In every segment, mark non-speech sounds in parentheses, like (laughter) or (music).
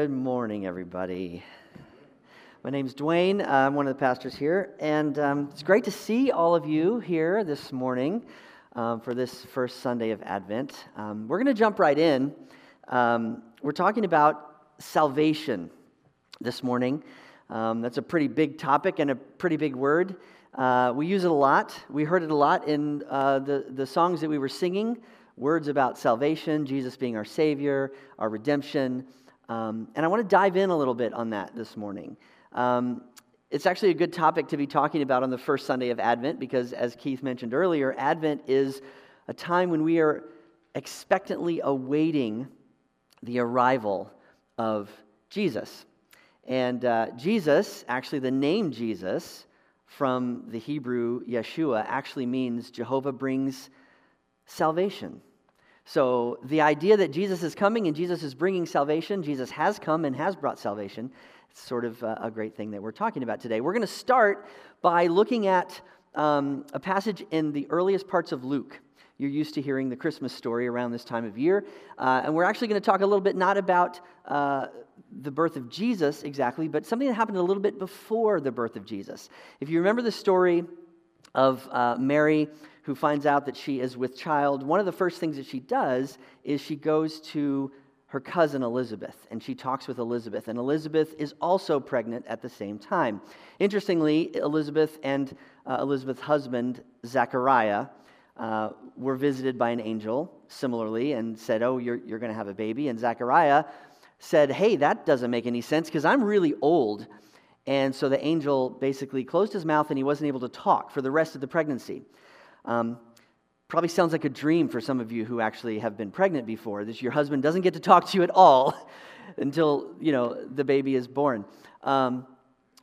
Good morning, everybody. My name's Dwayne. I'm one of the pastors here, and um, it's great to see all of you here this morning um, for this first Sunday of Advent. Um, we're going to jump right in. Um, we're talking about salvation this morning. Um, that's a pretty big topic and a pretty big word. Uh, we use it a lot. We heard it a lot in uh, the, the songs that we were singing words about salvation, Jesus being our Savior, our redemption. Um, and I want to dive in a little bit on that this morning. Um, it's actually a good topic to be talking about on the first Sunday of Advent because, as Keith mentioned earlier, Advent is a time when we are expectantly awaiting the arrival of Jesus. And uh, Jesus, actually, the name Jesus from the Hebrew Yeshua actually means Jehovah brings salvation. So, the idea that Jesus is coming and Jesus is bringing salvation, Jesus has come and has brought salvation, it's sort of a great thing that we're talking about today. We're going to start by looking at um, a passage in the earliest parts of Luke. You're used to hearing the Christmas story around this time of year. Uh, and we're actually going to talk a little bit not about uh, the birth of Jesus exactly, but something that happened a little bit before the birth of Jesus. If you remember the story of uh, Mary who finds out that she is with child, one of the first things that she does is she goes to her cousin Elizabeth and she talks with Elizabeth. And Elizabeth is also pregnant at the same time. Interestingly, Elizabeth and uh, Elizabeth's husband, Zachariah, uh, were visited by an angel similarly and said, Oh, you're, you're going to have a baby. And Zachariah said, Hey, that doesn't make any sense because I'm really old. And so the angel basically closed his mouth and he wasn't able to talk for the rest of the pregnancy. Um, probably sounds like a dream for some of you who actually have been pregnant before. that your husband doesn't get to talk to you at all (laughs) until you know the baby is born. Um,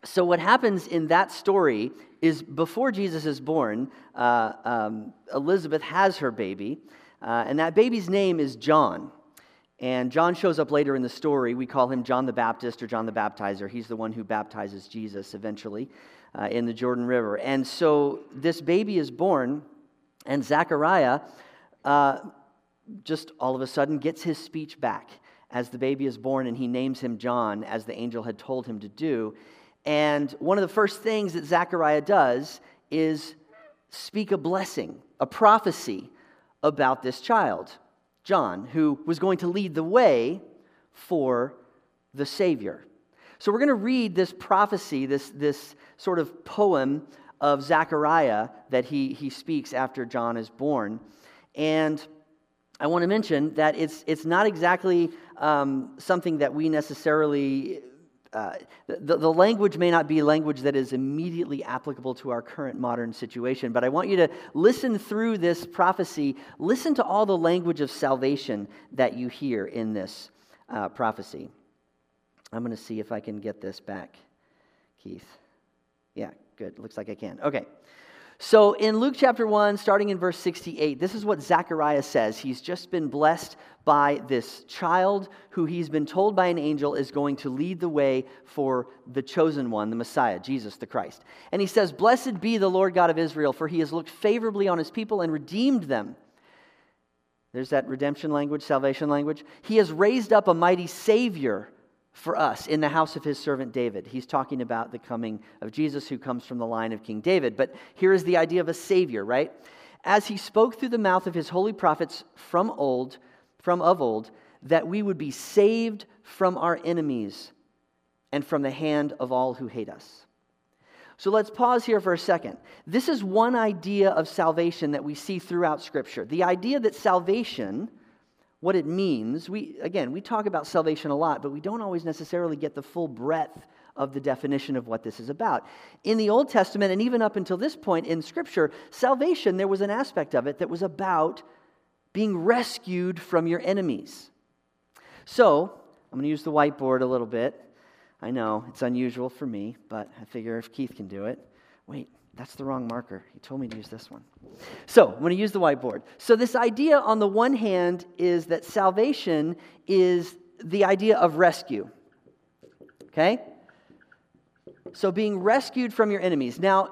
so what happens in that story is before Jesus is born, uh, um, Elizabeth has her baby, uh, and that baby's name is John. And John shows up later in the story. We call him John the Baptist or John the Baptizer. He's the one who baptizes Jesus eventually uh, in the Jordan River. And so this baby is born, and Zechariah uh, just all of a sudden gets his speech back as the baby is born, and he names him John, as the angel had told him to do. And one of the first things that Zechariah does is speak a blessing, a prophecy about this child, John, who was going to lead the way for the Savior. So we're going to read this prophecy, this, this sort of poem of Zechariah that he, he speaks after John is born. And I want to mention that it's, it's not exactly um, something that we necessarily, uh, the, the language may not be language that is immediately applicable to our current modern situation, but I want you to listen through this prophecy. Listen to all the language of salvation that you hear in this uh, prophecy. I'm going to see if I can get this back, Keith. Yeah, good. Looks like I can. Okay. So in Luke chapter 1, starting in verse 68, this is what Zechariah says. He's just been blessed by this child who he's been told by an angel is going to lead the way for the chosen one, the Messiah, Jesus the Christ. And he says, Blessed be the Lord God of Israel, for he has looked favorably on his people and redeemed them. There's that redemption language, salvation language. He has raised up a mighty Savior for us in the house of his servant David. He's talking about the coming of Jesus who comes from the line of King David. But here is the idea of a savior, right? As he spoke through the mouth of his holy prophets from old, from of old, that we would be saved from our enemies and from the hand of all who hate us. So let's pause here for a second. This is one idea of salvation that we see throughout Scripture. The idea that salvation what it means. We, again, we talk about salvation a lot, but we don't always necessarily get the full breadth of the definition of what this is about. In the Old Testament, and even up until this point in Scripture, salvation, there was an aspect of it that was about being rescued from your enemies. So, I'm going to use the whiteboard a little bit. I know it's unusual for me, but I figure if Keith can do it. Wait, that's the wrong marker. He told me to use this one. So I'm going to use the whiteboard. So, this idea, on the one hand, is that salvation is the idea of rescue. Okay? So, being rescued from your enemies. Now,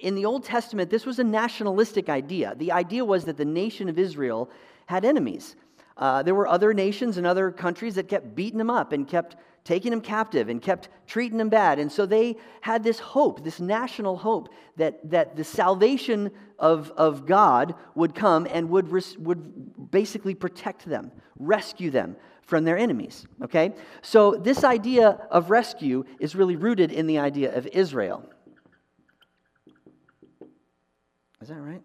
in the Old Testament, this was a nationalistic idea. The idea was that the nation of Israel had enemies. Uh, there were other nations and other countries that kept beating them up and kept taking them captive and kept treating them bad. And so they had this hope, this national hope, that, that the salvation of, of God would come and would, would basically protect them, rescue them from their enemies. Okay? So this idea of rescue is really rooted in the idea of Israel. Is that right?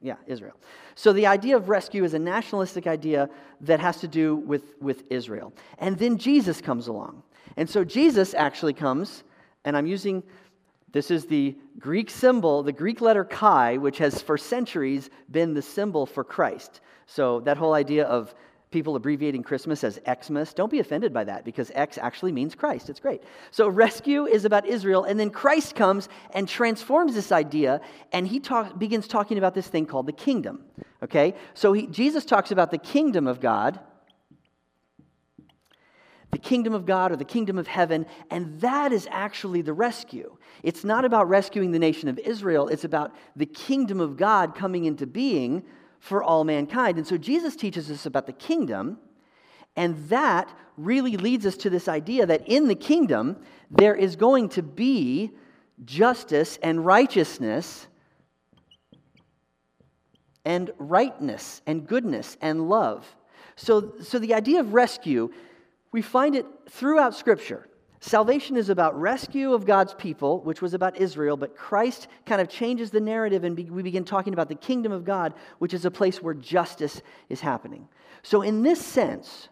Yeah, Israel. So the idea of rescue is a nationalistic idea that has to do with, with Israel. And then Jesus comes along. And so Jesus actually comes, and I'm using this is the Greek symbol, the Greek letter chi, which has for centuries been the symbol for Christ. So that whole idea of people abbreviating Christmas as Xmas. Don't be offended by that because X actually means Christ. It's great. So rescue is about Israel, and then Christ comes and transforms this idea, and he talk, begins talking about this thing called the kingdom. Okay? So he, Jesus talks about the kingdom of God. The kingdom of God or the kingdom of heaven, and that is actually the rescue. It's not about rescuing the nation of Israel, it's about the kingdom of God coming into being for all mankind. And so Jesus teaches us about the kingdom, and that really leads us to this idea that in the kingdom, there is going to be justice and righteousness and rightness and goodness and love. So, so the idea of rescue, we find it throughout Scripture. Salvation is about rescue of God's people, which was about Israel, but Christ kind of changes the narrative and we begin talking about the kingdom of God, which is a place where justice is happening. So, in this sense,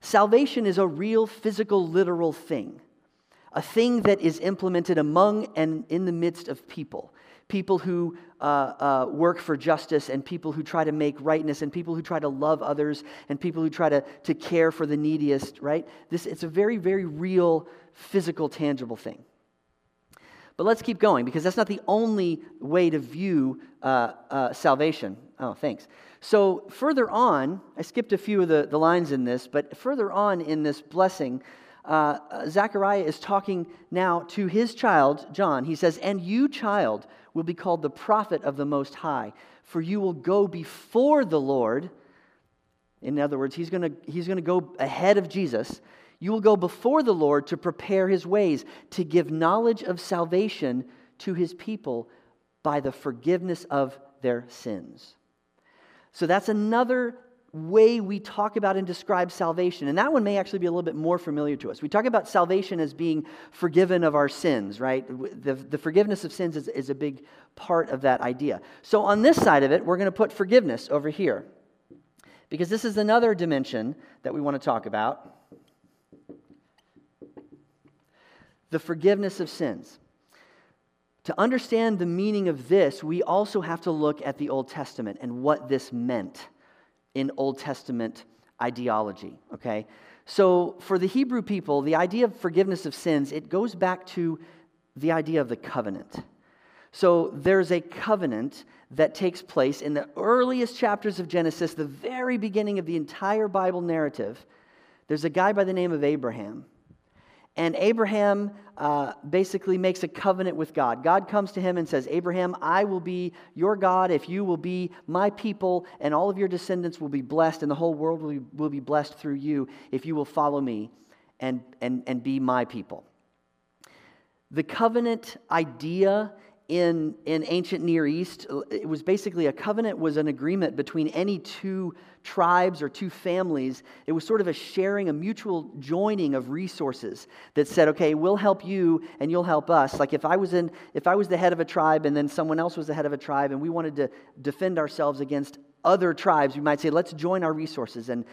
salvation is a real physical, literal thing, a thing that is implemented among and in the midst of people people who uh, uh, work for justice and people who try to make rightness and people who try to love others and people who try to, to care for the neediest, right? This, it's a very, very real, physical, tangible thing. But let's keep going because that's not the only way to view uh, uh salvation. Oh, thanks. So, further on, I skipped a few of the, the lines in this, but further on in this blessing, uh, Zechariah is talking now to his child, John. He says, And you, child, will be called the prophet of the Most High, for you will go before the Lord. In other words, he's gonna he's gonna go ahead of Jesus. You will go before the Lord to prepare his ways, to give knowledge of salvation to his people by the forgiveness of their sins. So that's another way we talk about and describe salvation. And that one may actually be a little bit more familiar to us. We talk about salvation as being forgiven of our sins, right? The, the forgiveness of sins is, is a big part of that idea. So on this side of it, we're going to put forgiveness over here. Because this is another dimension that we want to talk about the forgiveness of sins. To understand the meaning of this, we also have to look at the Old Testament and what this meant in Old Testament ideology, okay? So for the Hebrew people, the idea of forgiveness of sins, it goes back to the idea of the covenant. So there's a covenant that takes place in the earliest chapters of Genesis, the very beginning of the entire Bible narrative. There's a guy by the name of Abraham. And Abraham uh, basically makes a covenant with God. God comes to him and says, Abraham, I will be your God if you will be my people, and all of your descendants will be blessed, and the whole world will be, will be blessed through you if you will follow me and, and, and be my people. The covenant idea in, in ancient Near East, uh, it was basically a covenant was an agreement between any two tribes or two families. It was sort of a sharing, a mutual joining of resources that said, okay, we'll help you and you'll help us. Like if I was in, if I was the head of a tribe and then someone else was the head of a tribe and we wanted to defend ourselves against other tribes, we might say, let's join our resources, and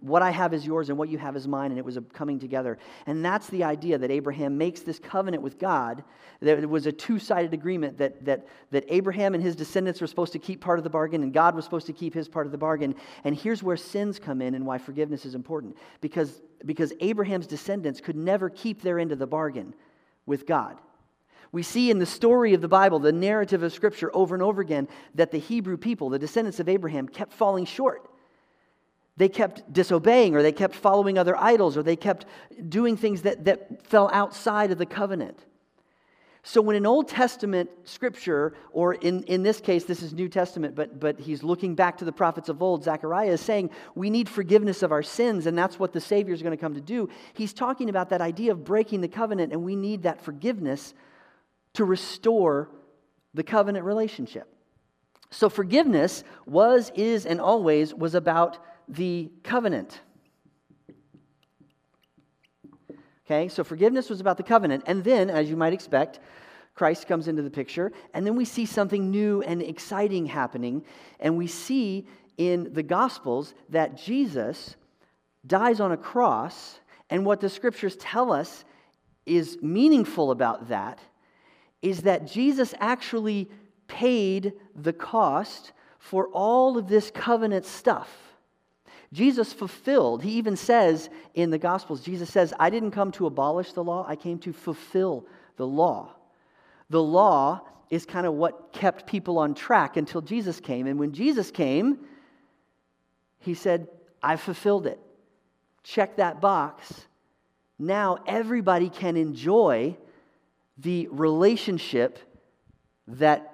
what I have is yours, and what you have is mine, and it was a coming together. And that's the idea that Abraham makes this covenant with God. That it was a two sided agreement that, that, that Abraham and his descendants were supposed to keep part of the bargain, and God was supposed to keep his part of the bargain. And here's where sins come in and why forgiveness is important. Because, because Abraham's descendants could never keep their end of the bargain with God. We see in the story of the Bible, the narrative of Scripture, over and over again, that the Hebrew people, the descendants of Abraham, kept falling short. They kept disobeying, or they kept following other idols, or they kept doing things that, that fell outside of the covenant. So, when an Old Testament scripture, or in, in this case, this is New Testament, but, but he's looking back to the prophets of old, Zechariah is saying we need forgiveness of our sins, and that's what the Savior is going to come to do. He's talking about that idea of breaking the covenant, and we need that forgiveness to restore the covenant relationship. So, forgiveness was, is, and always was about the covenant. Okay, so forgiveness was about the covenant. And then, as you might expect, Christ comes into the picture. And then we see something new and exciting happening. And we see in the Gospels that Jesus dies on a cross. And what the scriptures tell us is meaningful about that is that Jesus actually paid the cost for all of this covenant stuff. Jesus fulfilled. He even says in the Gospels, Jesus says, I didn't come to abolish the law, I came to fulfill the law. The law is kind of what kept people on track until Jesus came. And when Jesus came, he said, I fulfilled it. Check that box. Now everybody can enjoy the relationship that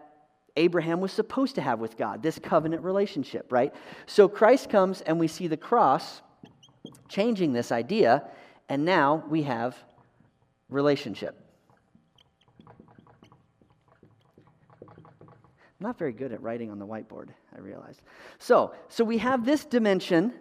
Abraham was supposed to have with God, this covenant relationship, right? So Christ comes and we see the cross changing this idea, and now we have relationship. I'm not very good at writing on the whiteboard, I realize. So, so we have this dimension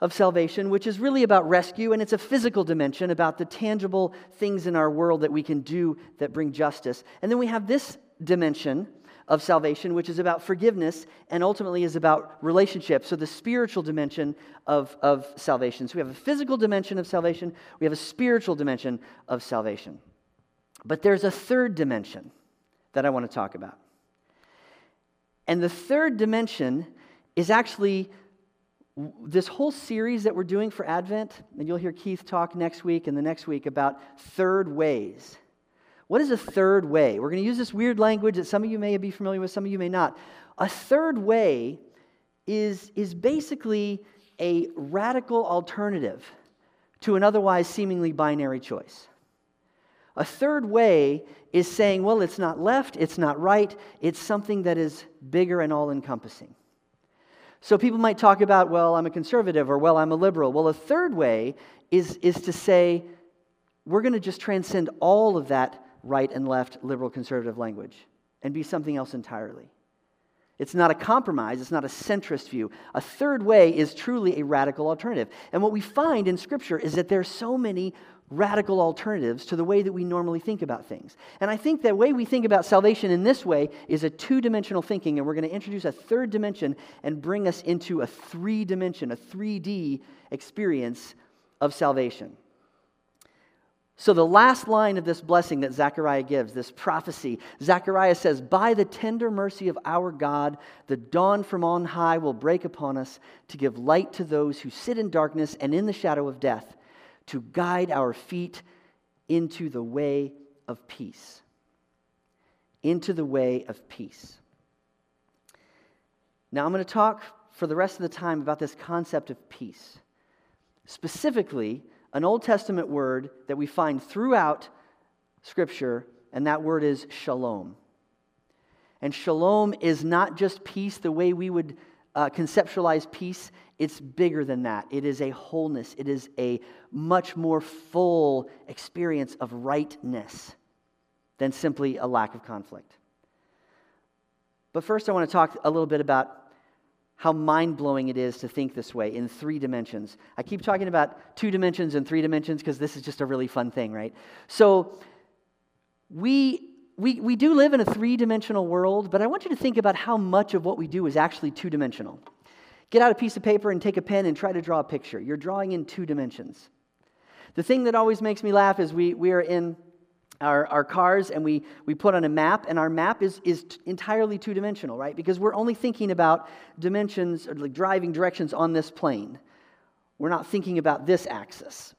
of salvation, which is really about rescue, and it's a physical dimension about the tangible things in our world that we can do that bring justice. And then we have this dimension of salvation, which is about forgiveness and ultimately is about relationship. So, the spiritual dimension of, of salvation. So, we have a physical dimension of salvation, we have a spiritual dimension of salvation. But there's a third dimension that I want to talk about. And the third dimension is actually this whole series that we're doing for Advent, and you'll hear Keith talk next week and the next week about third ways. What is a third way? We're going to use this weird language that some of you may be familiar with, some of you may not. A third way is, is basically a radical alternative to an otherwise seemingly binary choice. A third way is saying, well, it's not left, it's not right, it's something that is bigger and all encompassing. So people might talk about, well, I'm a conservative or, well, I'm a liberal. Well, a third way is, is to say, we're going to just transcend all of that right and left, liberal, conservative language and be something else entirely. It's not a compromise, it's not a centrist view. A third way is truly a radical alternative. And what we find in Scripture is that there are so many radical alternatives to the way that we normally think about things. And I think the way we think about salvation in this way is a two dimensional thinking, and we're going to introduce a third dimension and bring us into a three dimension, a 3D experience of salvation. So, the last line of this blessing that Zechariah gives, this prophecy, Zechariah says, By the tender mercy of our God, the dawn from on high will break upon us to give light to those who sit in darkness and in the shadow of death, to guide our feet into the way of peace. Into the way of peace. Now, I'm going to talk for the rest of the time about this concept of peace. Specifically, an Old Testament word that we find throughout Scripture, and that word is shalom. And shalom is not just peace the way we would uh, conceptualize peace, it's bigger than that. It is a wholeness, it is a much more full experience of rightness than simply a lack of conflict. But first, I want to talk a little bit about how mind blowing it is to think this way in three dimensions. I keep talking about two dimensions and three dimensions because this is just a really fun thing, right? So, we, we, we do live in a three dimensional world, but I want you to think about how much of what we do is actually two dimensional. Get out a piece of paper and take a pen and try to draw a picture. You're drawing in two dimensions. The thing that always makes me laugh is we, we are in our, our cars and we, we put on a map, and our map is, is t- entirely two dimensional, right? Because we're only thinking about dimensions or like driving directions on this plane. We're not thinking about this axis.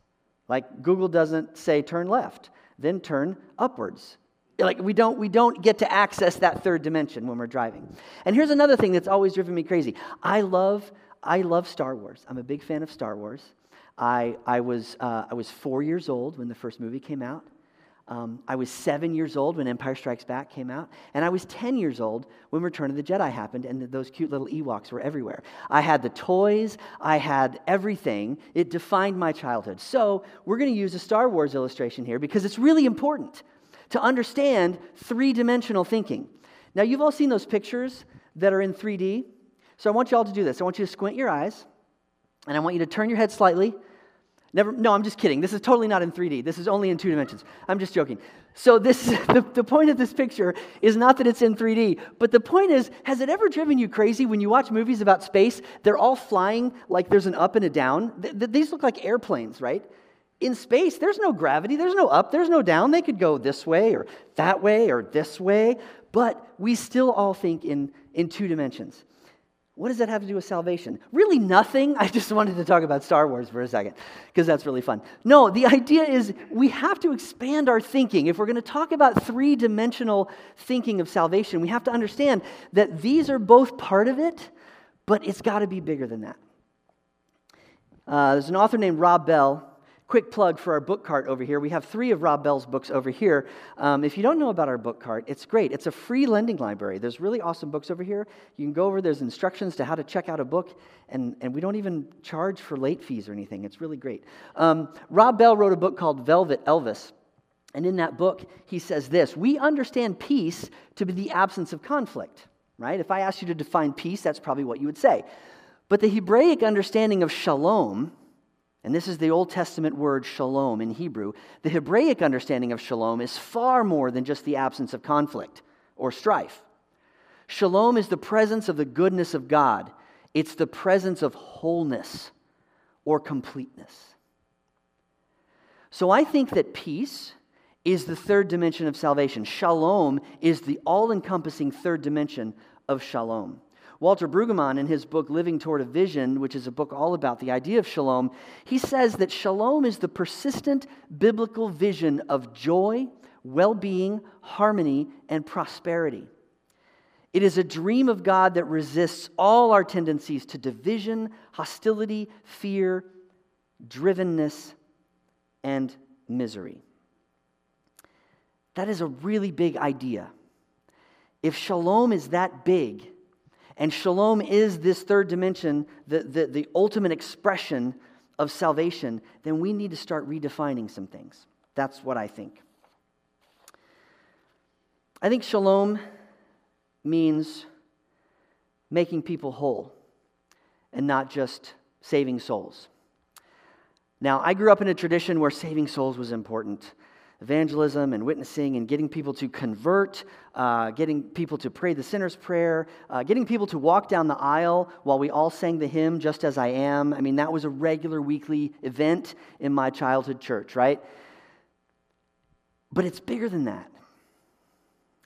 Like Google doesn't say turn left, then turn upwards. Like we don't, we don't get to access that third dimension when we're driving. And here's another thing that's always driven me crazy. I love, I love Star Wars. I'm a big fan of Star Wars. I, I, was, uh, I was four years old when the first movie came out. Um, I was seven years old when Empire Strikes Back came out, and I was 10 years old when Return of the Jedi happened, and those cute little Ewoks were everywhere. I had the toys, I had everything. It defined my childhood. So, we're going to use a Star Wars illustration here because it's really important to understand three dimensional thinking. Now, you've all seen those pictures that are in 3D. So, I want you all to do this. I want you to squint your eyes, and I want you to turn your head slightly Never, no, I'm just kidding. This is totally not in 3D. This is only in two dimensions. I'm just joking. So, this, (laughs) the, the point of this picture is not that it's in 3D, but the point is has it ever driven you crazy when you watch movies about space? They're all flying like there's an up and a down. Th- these look like airplanes, right? In space, there's no gravity, there's no up, there's no down. They could go this way or that way or this way, but we still all think in, in two dimensions. What does that have to do with salvation? Really, nothing. (laughs) I just wanted to talk about Star Wars for a second because that's really fun. No, the idea is we have to expand our thinking. If we're going to talk about three dimensional thinking of salvation, we have to understand that these are both part of it, but it's got to be bigger than that. Uh, there's an author named Rob Bell quick plug for our book cart over here. We have three of Rob Bell's books over here. Um, if you don't know about our book cart, it's great. It's a free lending library. There's really awesome books over here. You can go over, there's instructions to how to check out a book, and, and we don't even charge for late fees or anything. It's really great. Um, Rob Bell wrote a book called Velvet Elvis. And in that book, he says this We understand peace to be the absence of conflict, right? If I asked you to define peace, that's probably what you would say. But the Hebraic understanding of shalom, and this is the Old Testament word shalom in Hebrew. The Hebraic understanding of shalom is far more than just the absence of conflict or strife. Shalom is the presence of the goodness of God, it's the presence of wholeness or completeness. So I think that peace is the third dimension of salvation. Shalom is the all encompassing third dimension of shalom. Walter Brueggemann, in his book Living Toward a Vision, which is a book all about the idea of shalom, he says that shalom is the persistent biblical vision of joy, well being, harmony, and prosperity. It is a dream of God that resists all our tendencies to division, hostility, fear, drivenness, and misery. That is a really big idea. If shalom is that big, and shalom is this third dimension, the, the, the ultimate expression of salvation, then we need to start redefining some things. That's what I think. I think shalom means making people whole and not just saving souls. Now, I grew up in a tradition where saving souls was important evangelism and witnessing and getting people to convert, uh, getting people to pray the sinner's prayer, uh, getting people to walk down the aisle while we all sang the hymn, Just as I Am. I mean, that was a regular weekly event in my childhood church, right? But it's bigger than that.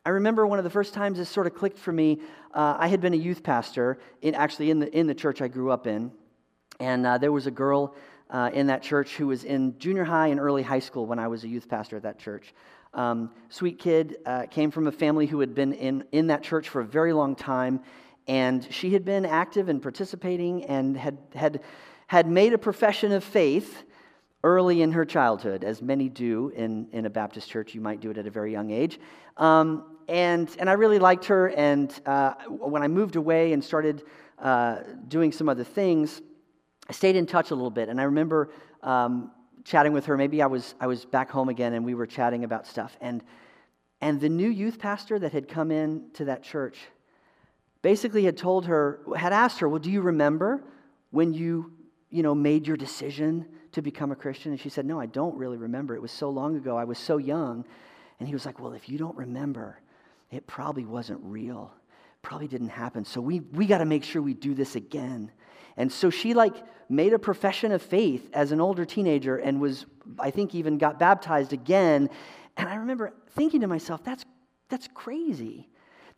I remember one of the first times this sort of clicked for me. Uh, I had been a youth pastor, in, actually in the, in the church I grew up in. And uh, there was a girl uh, in that church who was in junior high and early high school when I was a youth pastor at that church. Um, sweet kid, uh, came from a family who had been in, in that church for a very long time, and she had been active and participating and had, had, had made a profession of faith early in her childhood, as many do in, in a Baptist church. You might do it at a very young age. Um, and, and I really liked her, and uh, when I moved away and started uh, doing some other things, I stayed in touch a little bit, and I remember um, chatting with her. Maybe I was, I was back home again, and we were chatting about stuff. And, and the new youth pastor that had come in to that church basically had told her, had asked her, Well, do you remember when you, you know, made your decision to become a Christian? And she said, No, I don't really remember. It was so long ago. I was so young. And he was like, Well, if you don't remember, it probably wasn't real. Probably didn't happen. So we, we got to make sure we do this again. And so she like made a profession of faith as an older teenager and was, I think, even got baptized again. And I remember thinking to myself, that's, that's crazy.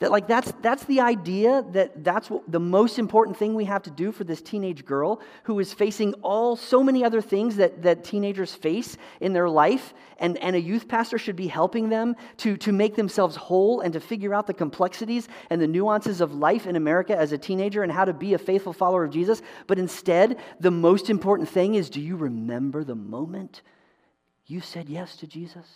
That like that's that's the idea that that's what the most important thing we have to do for this teenage girl who is facing all so many other things that, that teenagers face in their life, and, and a youth pastor should be helping them to, to make themselves whole and to figure out the complexities and the nuances of life in America as a teenager and how to be a faithful follower of Jesus. But instead, the most important thing is do you remember the moment you said yes to Jesus?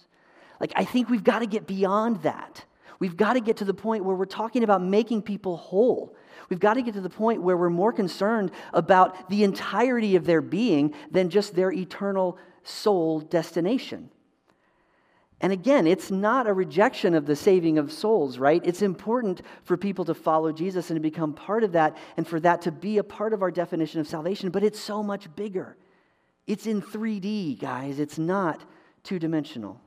Like, I think we've got to get beyond that. We've got to get to the point where we're talking about making people whole. We've got to get to the point where we're more concerned about the entirety of their being than just their eternal soul destination. And again, it's not a rejection of the saving of souls, right? It's important for people to follow Jesus and to become part of that and for that to be a part of our definition of salvation, but it's so much bigger. It's in 3D, guys. It's not two dimensional.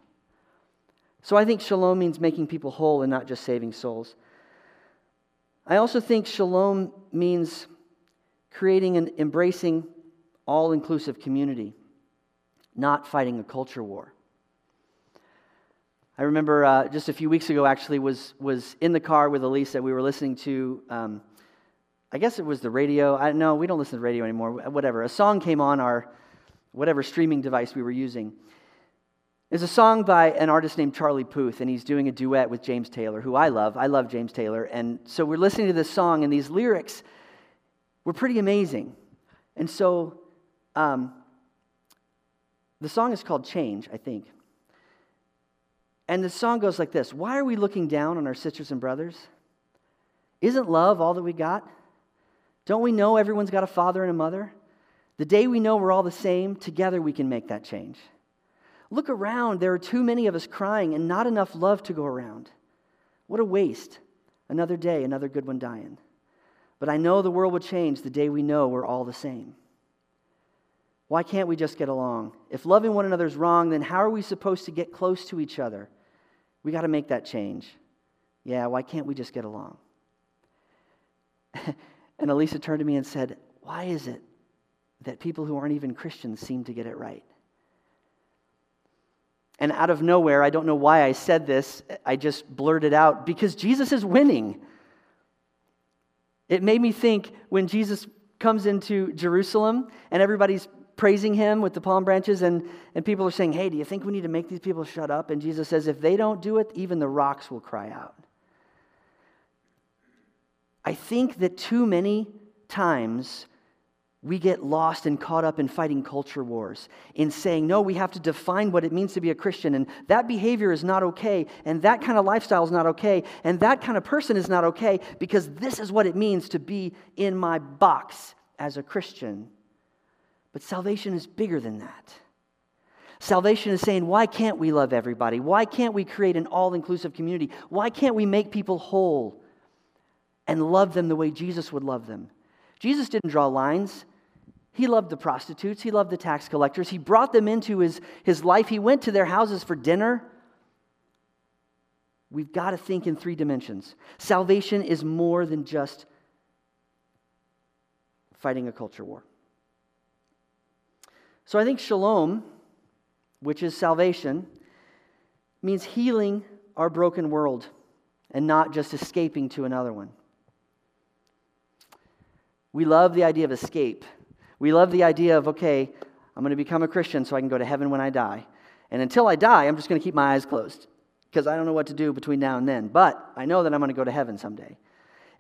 So I think shalom means making people whole and not just saving souls. I also think shalom means creating an embracing, all inclusive community, not fighting a culture war. I remember uh, just a few weeks ago, actually, was, was in the car with Elise that We were listening to, um, I guess it was the radio. I know we don't listen to radio anymore, whatever. A song came on our, whatever streaming device we were using. It's a song by an artist named Charlie Puth, and he's doing a duet with James Taylor, who I love. I love James Taylor. And so we're listening to this song, and these lyrics were pretty amazing. And so um, the song is called Change, I think. And the song goes like this Why are we looking down on our sisters and brothers? Isn't love all that we got? Don't we know everyone's got a father and a mother? The day we know we're all the same, together we can make that change. Look around. There are too many of us crying and not enough love to go around. What a waste. Another day, another good one dying. But I know the world will change the day we know we're all the same. Why can't we just get along? If loving one another is wrong, then how are we supposed to get close to each other? We got to make that change. Yeah, why can't we just get along? (laughs) and Elisa turned to me and said, Why is it that people who aren't even Christians seem to get it right? And out of nowhere, I don't know why I said this, I just blurted out because Jesus is winning. It made me think when Jesus comes into Jerusalem and everybody's praising him with the palm branches, and, and people are saying, Hey, do you think we need to make these people shut up? And Jesus says, If they don't do it, even the rocks will cry out. I think that too many times we get lost and caught up in fighting culture wars, in saying, no, we have to define what it means to be a Christian, and that behavior is not okay, and that kind of lifestyle is not okay, and that kind of person is not okay, because this is what it means to be in my box as a Christian. But salvation is bigger than that. Salvation is saying, why can't we love everybody? Why can't we create an all inclusive community? Why can't we make people whole and love them the way Jesus would love them? Jesus didn't draw lines. He loved the prostitutes, he loved the tax collectors, he brought them into his, his life, he went to their houses for dinner. We've got to think in three dimensions. Salvation is more than just fighting a culture war. So I think shalom, which is salvation, means healing our broken world and not just escaping to another one. We love the idea of escape. We love the idea of, okay, I'm going to become a Christian so I can go to heaven when I die. And until I die, I'm just going to keep my eyes closed because I don't know what to do between now and then. But I know that I'm going to go to heaven someday.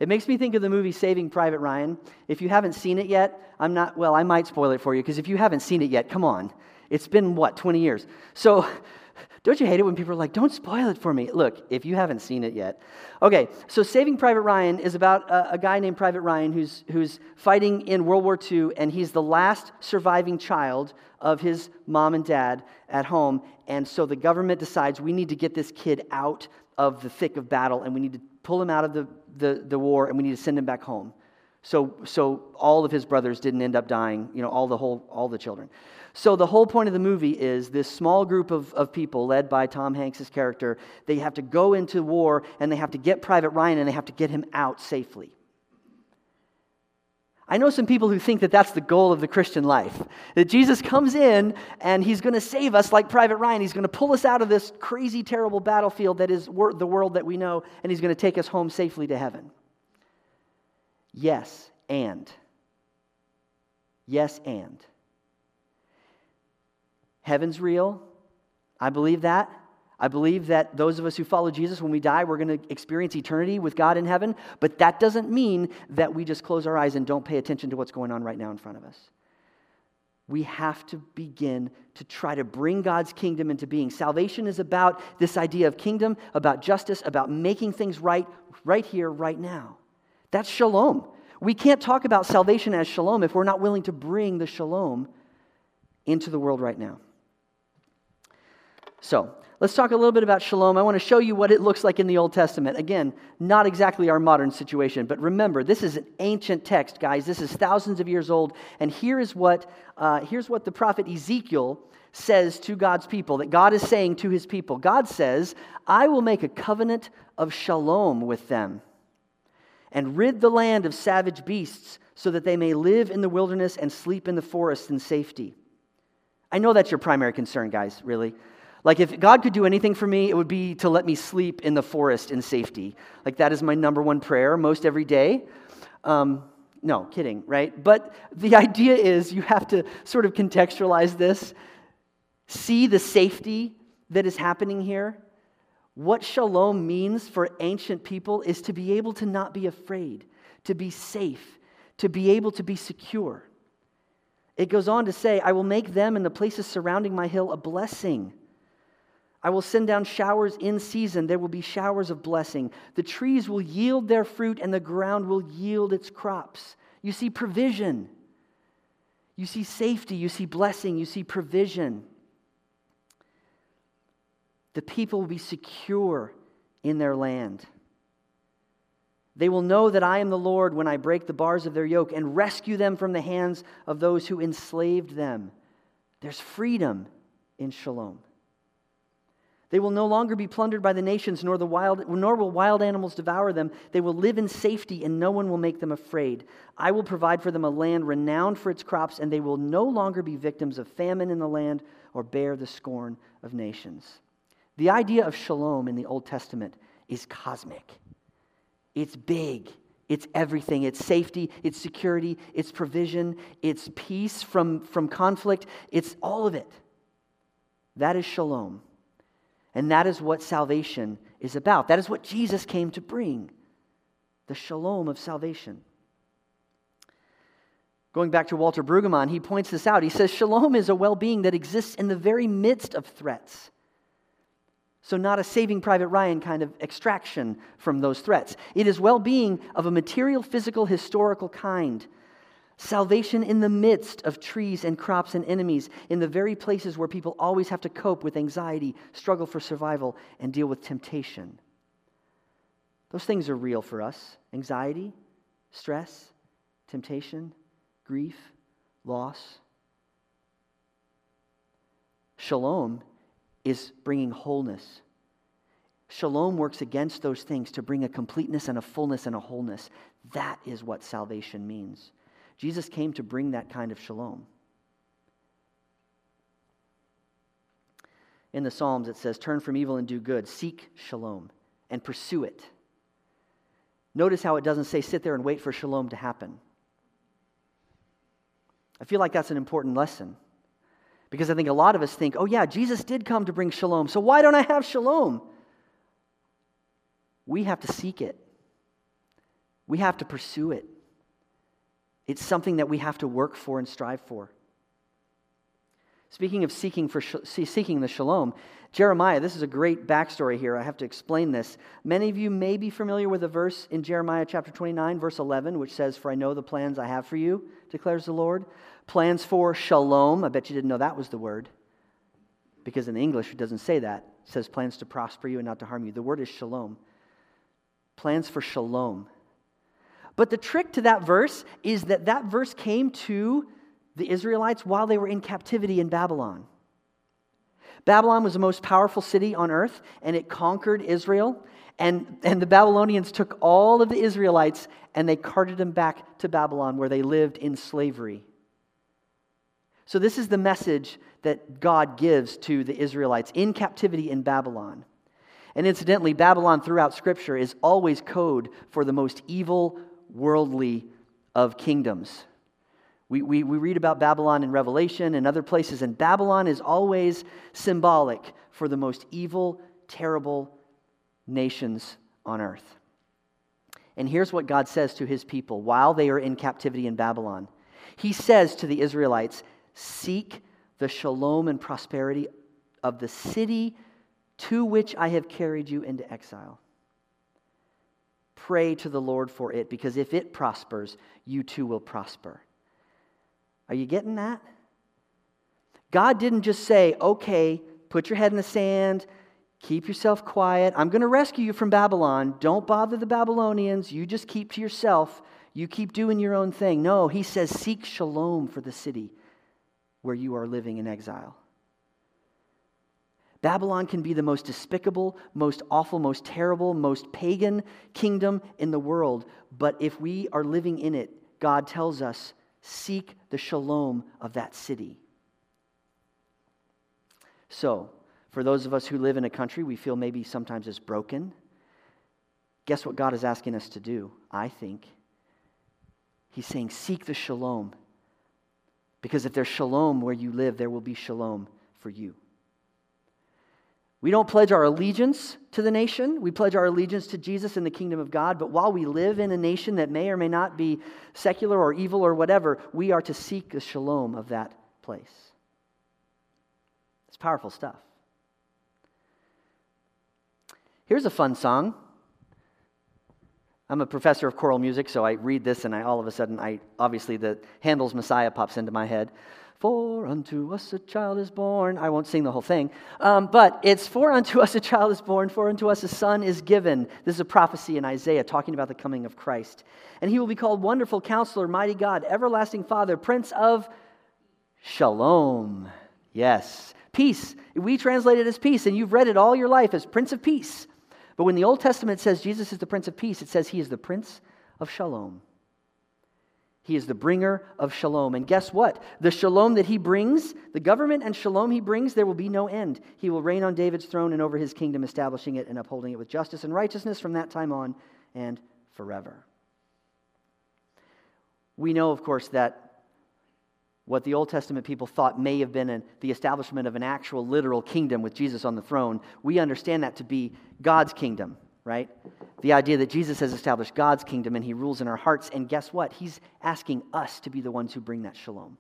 It makes me think of the movie Saving Private Ryan. If you haven't seen it yet, I'm not, well, I might spoil it for you because if you haven't seen it yet, come on. It's been, what, 20 years? So, don't you hate it when people are like, don't spoil it for me? Look, if you haven't seen it yet. Okay, so Saving Private Ryan is about a, a guy named Private Ryan who's, who's fighting in World War II, and he's the last surviving child of his mom and dad at home. And so the government decides we need to get this kid out of the thick of battle, and we need to pull him out of the, the, the war, and we need to send him back home. So, so all of his brothers didn't end up dying, you know, all the whole, all the children. So the whole point of the movie is this small group of, of people led by Tom Hanks' character, they have to go into war and they have to get Private Ryan and they have to get him out safely. I know some people who think that that's the goal of the Christian life. That Jesus comes in and he's going to save us like Private Ryan. He's going to pull us out of this crazy, terrible battlefield that is the world that we know, and he's going to take us home safely to heaven. Yes, and. Yes, and. Heaven's real. I believe that. I believe that those of us who follow Jesus, when we die, we're going to experience eternity with God in heaven. But that doesn't mean that we just close our eyes and don't pay attention to what's going on right now in front of us. we have to begin to try to bring God's kingdom into being. Salvation is about this idea of kingdom, about justice, about making things right, right here, right now. That's shalom. We can't talk about salvation as shalom if we're not willing to bring the shalom into the world right now. So, let's talk a little bit about shalom. I want to show you what it looks like in the Old Testament. Again, not exactly our modern situation, but remember, this is an ancient text, guys. This is thousands of years old. And here is what, uh, here's what the prophet Ezekiel says to God's people, that God is saying to his people. God says, I will make a covenant of shalom with them and rid the land of savage beasts so that they may live in the wilderness and sleep in the forest in safety. I know that's your primary concern, guys, really. Like, if God could do anything for me, it would be to let me sleep in the forest in safety. Like, that is my number one prayer most every day. Um, no, kidding, right? But the (laughs) idea is you have to sort of contextualize this, see the safety that is happening here. What shalom means for ancient people is to be able to not be afraid, to be safe, to be able to be secure. It goes on to say, I will make them and the places surrounding my hill a blessing. I will send down showers in season. There will be showers of blessing. The trees will yield their fruit, and the ground will yield its crops. You see provision. You see safety. You see blessing. You see provision. The people will be secure in their land. They will know that I am the Lord when I break the bars of their yoke and rescue them from the hands of those who enslaved them. There's freedom in shalom. They will no longer be plundered by the nations, nor, the wild, nor will wild animals devour them. They will live in safety, and no one will make them afraid. I will provide for them a land renowned for its crops, and they will no longer be victims of famine in the land or bear the scorn of nations. The idea of shalom in the Old Testament is cosmic. It's big. It's everything. It's safety, it's security, it's provision, it's peace from, from conflict. It's all of it. That is shalom. And that is what salvation is about. That is what Jesus came to bring the shalom of salvation. Going back to Walter Brueggemann, he points this out. He says, Shalom is a well being that exists in the very midst of threats. So, not a saving Private Ryan kind of extraction from those threats. It is well being of a material, physical, historical kind. Salvation in the midst of trees and crops and enemies, in the very places where people always have to cope with anxiety, struggle for survival, and deal with temptation. Those things are real for us anxiety, stress, temptation, grief, loss. Shalom is bringing wholeness. Shalom works against those things to bring a completeness and a fullness and a wholeness. That is what salvation means. Jesus came to bring that kind of shalom. In the Psalms, it says, Turn from evil and do good, seek shalom, and pursue it. Notice how it doesn't say sit there and wait for shalom to happen. I feel like that's an important lesson. Because I think a lot of us think, oh, yeah, Jesus did come to bring shalom, so why don't I have shalom? We have to seek it, we have to pursue it. It's something that we have to work for and strive for. Speaking of seeking, for, seeking the shalom, Jeremiah, this is a great backstory here. I have to explain this. Many of you may be familiar with a verse in Jeremiah chapter 29, verse 11, which says, For I know the plans I have for you, declares the Lord. Plans for shalom. I bet you didn't know that was the word. Because in English, it doesn't say that. It says plans to prosper you and not to harm you. The word is shalom. Plans for shalom. But the trick to that verse is that that verse came to the Israelites while they were in captivity in Babylon. Babylon was the most powerful city on earth, and it conquered Israel. And, and the Babylonians took all of the Israelites and they carted them back to Babylon where they lived in slavery. So, this is the message that God gives to the Israelites in captivity in Babylon. And incidentally, Babylon throughout Scripture is always code for the most evil, worldly of kingdoms. We, we, we read about Babylon in Revelation and other places, and Babylon is always symbolic for the most evil, terrible nations on earth. And here's what God says to his people while they are in captivity in Babylon He says to the Israelites, Seek the shalom and prosperity of the city to which I have carried you into exile. Pray to the Lord for it, because if it prospers, you too will prosper. Are you getting that? God didn't just say, okay, put your head in the sand, keep yourself quiet. I'm going to rescue you from Babylon. Don't bother the Babylonians. You just keep to yourself. You keep doing your own thing. No, he says, seek shalom for the city where you are living in exile. Babylon can be the most despicable, most awful, most terrible, most pagan kingdom in the world. But if we are living in it, God tells us, seek the shalom of that city. So, for those of us who live in a country we feel maybe sometimes is broken, guess what God is asking us to do? I think. He's saying, seek the shalom. Because if there's shalom where you live, there will be shalom for you. We don't pledge our allegiance to the nation. We pledge our allegiance to Jesus and the kingdom of God. But while we live in a nation that may or may not be secular or evil or whatever, we are to seek the shalom of that place. It's powerful stuff. Here's a fun song. I'm a professor of choral music, so I read this and I all of a sudden I obviously the Handel's Messiah pops into my head. For unto us a child is born. I won't sing the whole thing, um, but it's for unto us a child is born, for unto us a son is given. This is a prophecy in Isaiah talking about the coming of Christ. And he will be called Wonderful Counselor, Mighty God, Everlasting Father, Prince of Shalom. Yes, peace. We translate it as peace, and you've read it all your life as Prince of Peace. But when the Old Testament says Jesus is the Prince of Peace, it says he is the Prince of Shalom. He is the bringer of shalom. And guess what? The shalom that he brings, the government and shalom he brings, there will be no end. He will reign on David's throne and over his kingdom, establishing it and upholding it with justice and righteousness from that time on and forever. We know, of course, that what the Old Testament people thought may have been an, the establishment of an actual literal kingdom with Jesus on the throne, we understand that to be God's kingdom right? The idea that Jesus has established God's kingdom and he rules in our hearts. And guess what? He's asking us to be the ones who bring that shalom.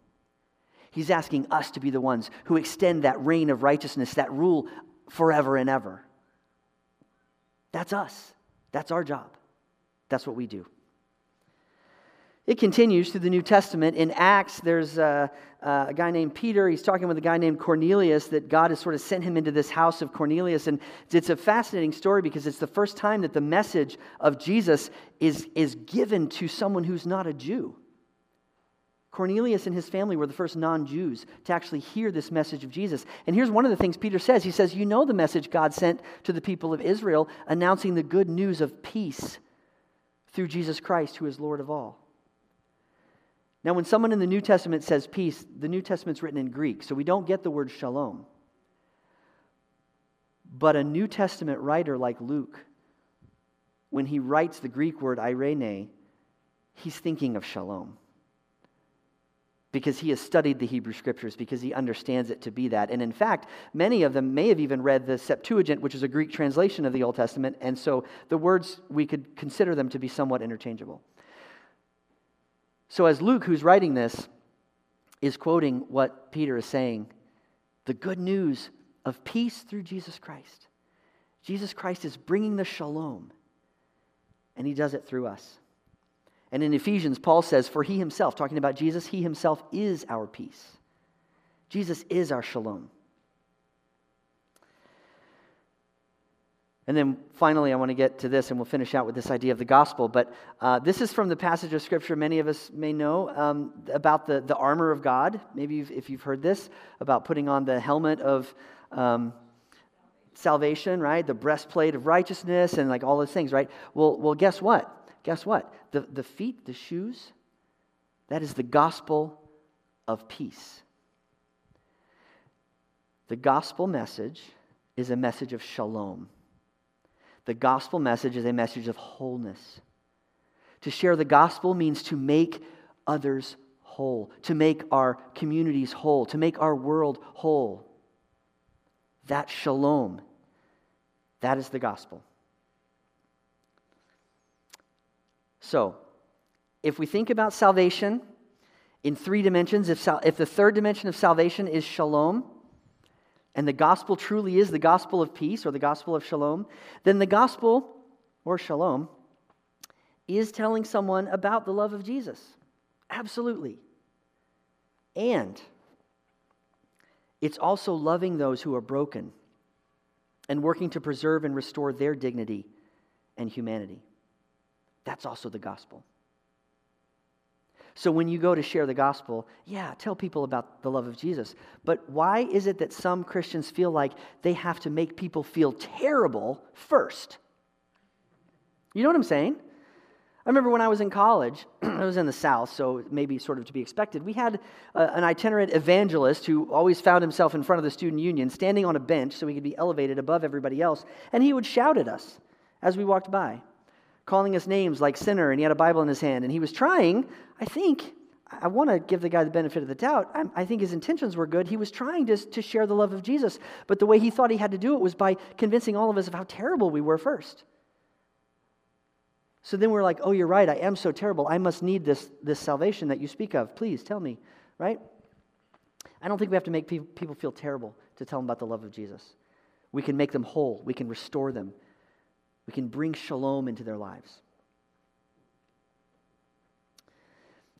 He's asking us to be the ones who extend that reign of righteousness, that rule forever and ever. That's us. That's our job. That's what we do. It continues through the New Testament. In Acts, there's a, a, guy named Peter. He's talking with a guy named Cornelius that God has sort of sent him into this house of Cornelius. And it's a fascinating story because it's the first time that the message of Jesus is, is given to someone who's not a Jew. Cornelius and his family were the first non Jews to actually hear this message of Jesus. And here's one of the things Peter says He says, You know the message God sent to the people of Israel, announcing the good news of peace through Jesus Christ, who is Lord of all. Now, when someone in the New Testament says peace, the New Testament's written in Greek, so we don't get the word shalom. But a New Testament writer like Luke, when he writes the Greek word eirene, he's thinking of shalom. Because he has studied the Hebrew scriptures, because he understands it to be that. And in fact, many of them may have even read the Septuagint, which is a Greek translation of the Old Testament, and so the words, we could consider them to be somewhat interchangeable. So, as Luke, who's writing this, is quoting what Peter is saying, the good news of peace through Jesus Christ. Jesus Christ is bringing the shalom, and he does it through us. And in Ephesians, Paul says, For he himself, talking about Jesus, he himself is our peace. Jesus is our shalom. And then finally, I want to get to this, and we'll finish out with this idea of the gospel. But uh, this is from the passage of Scripture many of us may know um, about the, the armor of God. Maybe you've, if you've heard this, about putting on the helmet of um, salvation, right? The breastplate of righteousness, and like all those things, right? Well, well guess what? Guess what? The, the feet, the shoes, that is the gospel of peace. The gospel message is a message of shalom. The gospel message is a message of wholeness. To share the gospel means to make others whole, to make our communities whole, to make our world whole. That shalom, that is the gospel. So, if we think about salvation in three dimensions. If, if the third dimension of salvation is shalom, and the gospel truly is the gospel of peace or the gospel of shalom, then the gospel or shalom is telling someone about the love of Jesus. Absolutely. And it's also loving those who are broken and working to preserve and restore their dignity and humanity. That's also the gospel. So when you go to share the gospel, yeah, tell people about the love of Jesus. But why is it that some Christians feel like they have to make people feel terrible first? You know what I'm saying? I remember when I was in college, (clears throat) I was in the South, so maybe sort of to be expected. We had a, an itinerant evangelist who always found himself in front of the student union, standing on a bench so he could be elevated above everybody else, and he would shout at us as we walked by calling us names like sinner, and he had a Bible in his hand. And he was trying, I think, I want to give the guy the benefit of the doubt. I, I, think his intentions were good. He was trying to, to share the love of Jesus, but the way he thought he had to do it was by convincing all of us of how terrible we were first. So then we're like, oh, you're right. I am so terrible. I must need this, this salvation that you speak of. Please tell me, right? I don't think we have to make people feel terrible to tell them about the love of Jesus. We can make them whole, we can restore them, we can bring shalom into their lives.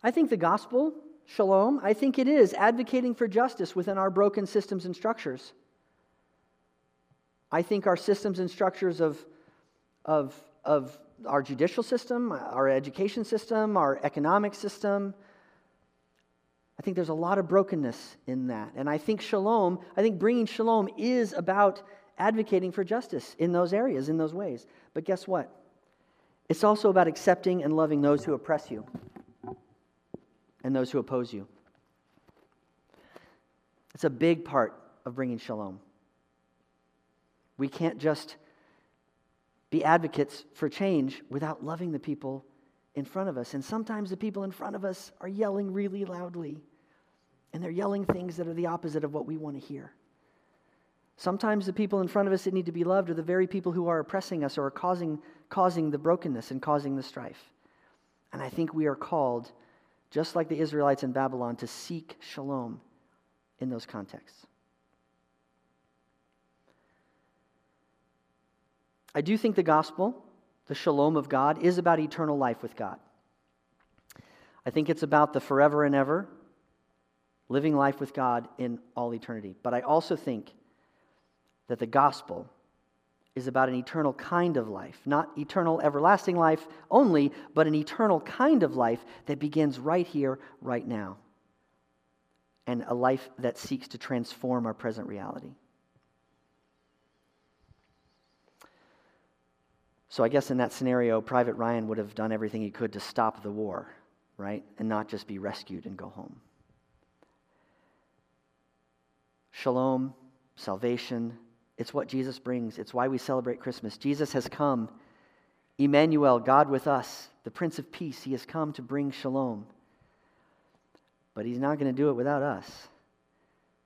I think the gospel, shalom, I think it is advocating for justice within our broken systems and structures. I think our systems and structures of, of, of our judicial system, our education system, our economic system, I think there's a lot of brokenness in that. And I think shalom, I think bringing shalom is about advocating for justice in those areas, in those ways. But guess what? It's also about accepting and loving those who oppress you and those who oppose you. It's a big part of bringing shalom. We can't just be advocates for change without loving the people in front of us. And sometimes the people in front of us are yelling really loudly, and they're yelling things that are the opposite of what we want to hear. Sometimes the people in front of us that need to be loved are the very people who are oppressing us or are causing, causing the brokenness and causing the strife. And I think we are called, just like the Israelites in Babylon, to seek shalom in those contexts. I do think the gospel, the shalom of God, is about eternal life with God. I think it's about the forever and ever, living life with God in all eternity. But I also think that the gospel is about an eternal kind of life, not eternal everlasting life only, but an eternal kind of life that begins right here, right now, and a life that seeks to transform our present reality. So, I guess in that scenario, Private Ryan would have done everything he could to stop the war, right? And not just be rescued and go home. Shalom, salvation, it's what Jesus brings. It's why we celebrate Christmas. Jesus has come. Emmanuel, God with us, the Prince of Peace, he has come to bring shalom. But he's not going to do it without us.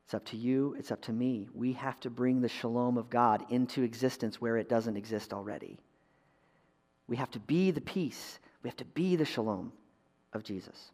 It's up to you, it's up to me. We have to bring the shalom of God into existence where it doesn't exist already. We have to be the peace, we have to be the shalom of Jesus.